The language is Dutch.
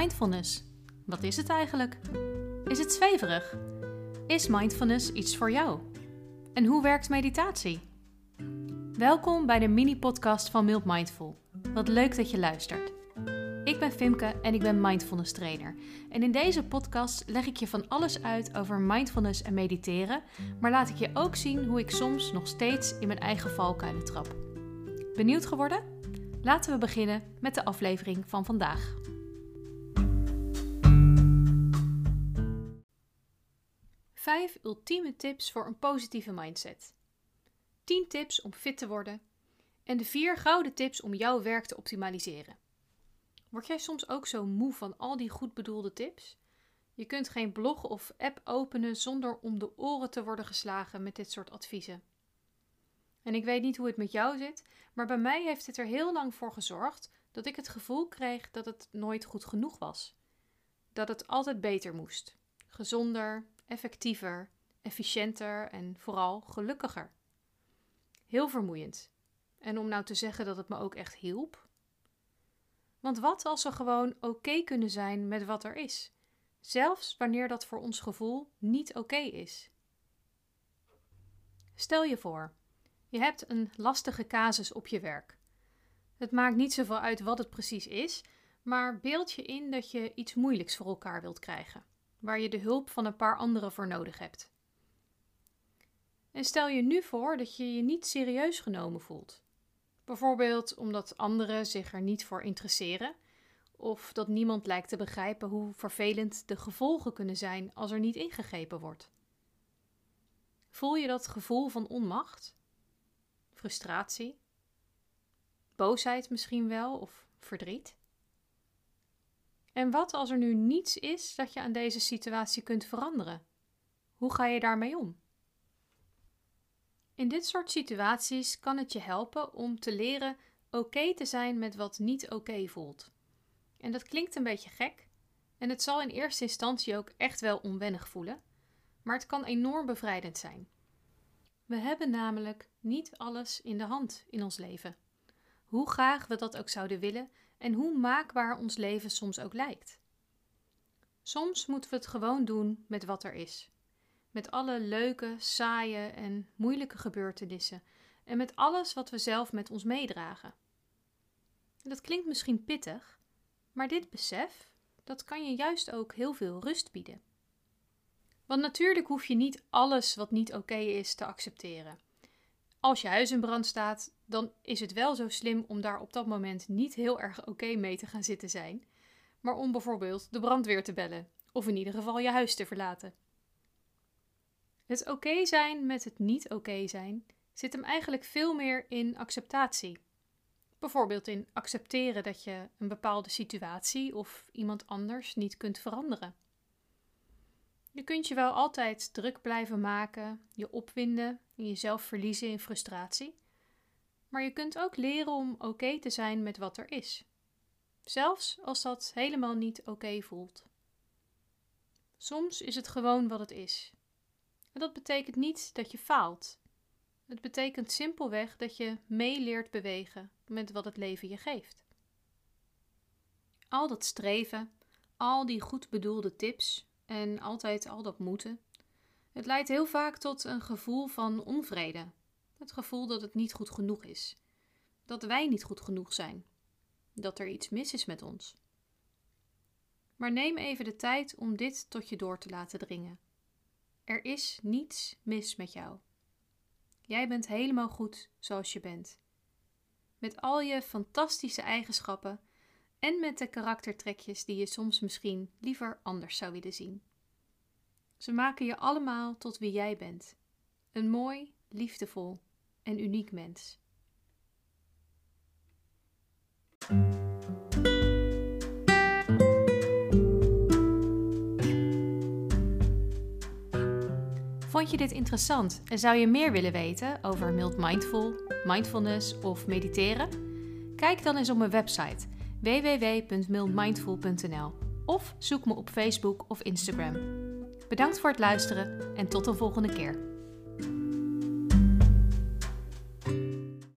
Mindfulness. Wat is het eigenlijk? Is het zweverig? Is mindfulness iets voor jou? En hoe werkt meditatie? Welkom bij de mini-podcast van Mild Mindful. Wat leuk dat je luistert. Ik ben Fimke en ik ben mindfulness trainer. En in deze podcast leg ik je van alles uit over mindfulness en mediteren, maar laat ik je ook zien hoe ik soms nog steeds in mijn eigen valkuilen trap. Benieuwd geworden? Laten we beginnen met de aflevering van vandaag. Vijf ultieme tips voor een positieve mindset. 10 tips om fit te worden. En de vier gouden tips om jouw werk te optimaliseren. Word jij soms ook zo moe van al die goed bedoelde tips? Je kunt geen blog of app openen zonder om de oren te worden geslagen met dit soort adviezen. En ik weet niet hoe het met jou zit, maar bij mij heeft het er heel lang voor gezorgd dat ik het gevoel kreeg dat het nooit goed genoeg was. Dat het altijd beter moest. Gezonder, effectiever, efficiënter en vooral gelukkiger. Heel vermoeiend. En om nou te zeggen dat het me ook echt hielp? Want wat als we gewoon oké kunnen zijn met wat er is, zelfs wanneer dat voor ons gevoel niet oké is? Stel je voor, je hebt een lastige casus op je werk. Het maakt niet zoveel uit wat het precies is, maar beeld je in dat je iets moeilijks voor elkaar wilt krijgen, waar je de hulp van een paar anderen voor nodig hebt. En stel je nu voor dat je je niet serieus genomen voelt. Bijvoorbeeld omdat anderen zich er niet voor interesseren, of dat niemand lijkt te begrijpen hoe vervelend de gevolgen kunnen zijn als er niet ingegrepen wordt. Voel je dat gevoel van onmacht? frustratie, boosheid misschien wel of verdriet? En wat als er nu niets is dat je aan deze situatie kunt veranderen? Hoe ga je daarmee om? In dit soort situaties kan het je helpen om te leren oké te zijn met wat niet oké voelt. En dat klinkt een beetje gek en het zal in eerste instantie ook echt wel onwennig voelen, maar het kan enorm bevrijdend zijn. We hebben namelijk niet alles in de hand in ons leven. Hoe graag we dat ook zouden willen en hoe maakbaar ons leven soms ook lijkt. Soms moeten we het gewoon doen met wat er is. Met alle leuke, saaie en moeilijke gebeurtenissen en met alles wat we zelf met ons meedragen. Dat klinkt misschien pittig, maar dit besef, dat kan je juist ook heel veel rust bieden. Want natuurlijk hoef je niet alles wat niet oké is te accepteren. Als je huis in brand staat, dan is het wel zo slim om daar op dat moment niet heel erg oké mee te gaan zitten zijn, maar om bijvoorbeeld de brandweer te bellen of in ieder geval je huis te verlaten. Het oké zijn met het niet oké zijn zit hem eigenlijk veel meer in acceptatie. Bijvoorbeeld in accepteren dat je een bepaalde situatie of iemand anders niet kunt veranderen. Je kunt je wel altijd druk blijven maken, je opwinden en jezelf verliezen in frustratie. Maar je kunt ook leren om oké te zijn met wat er is. Zelfs als dat helemaal niet oké voelt. Soms is het gewoon wat het is. En dat betekent niet dat je faalt. Het betekent simpelweg dat je meeleert bewegen met wat het leven je geeft. Al dat streven, al die goed bedoelde tips en altijd al dat moeten. Het leidt heel vaak tot een gevoel van onvrede. Het gevoel dat het niet goed genoeg is. Dat wij niet goed genoeg zijn. Dat er iets mis is met ons. Maar neem even de tijd om dit tot je door te laten dringen. Er is niets mis met jou. Jij bent helemaal goed zoals je bent. Met al je fantastische eigenschappen en met de karaktertrekjes die je soms misschien liever anders zou willen zien. Ze maken je allemaal tot wie jij bent: een mooi, liefdevol en uniek mens. Vond je dit interessant en zou je meer willen weten over mild mindful, mindfulness of mediteren? Kijk dan eens op mijn website www.mildmindful.nl of zoek me op Facebook of Instagram. Bedankt voor het luisteren en tot de volgende keer.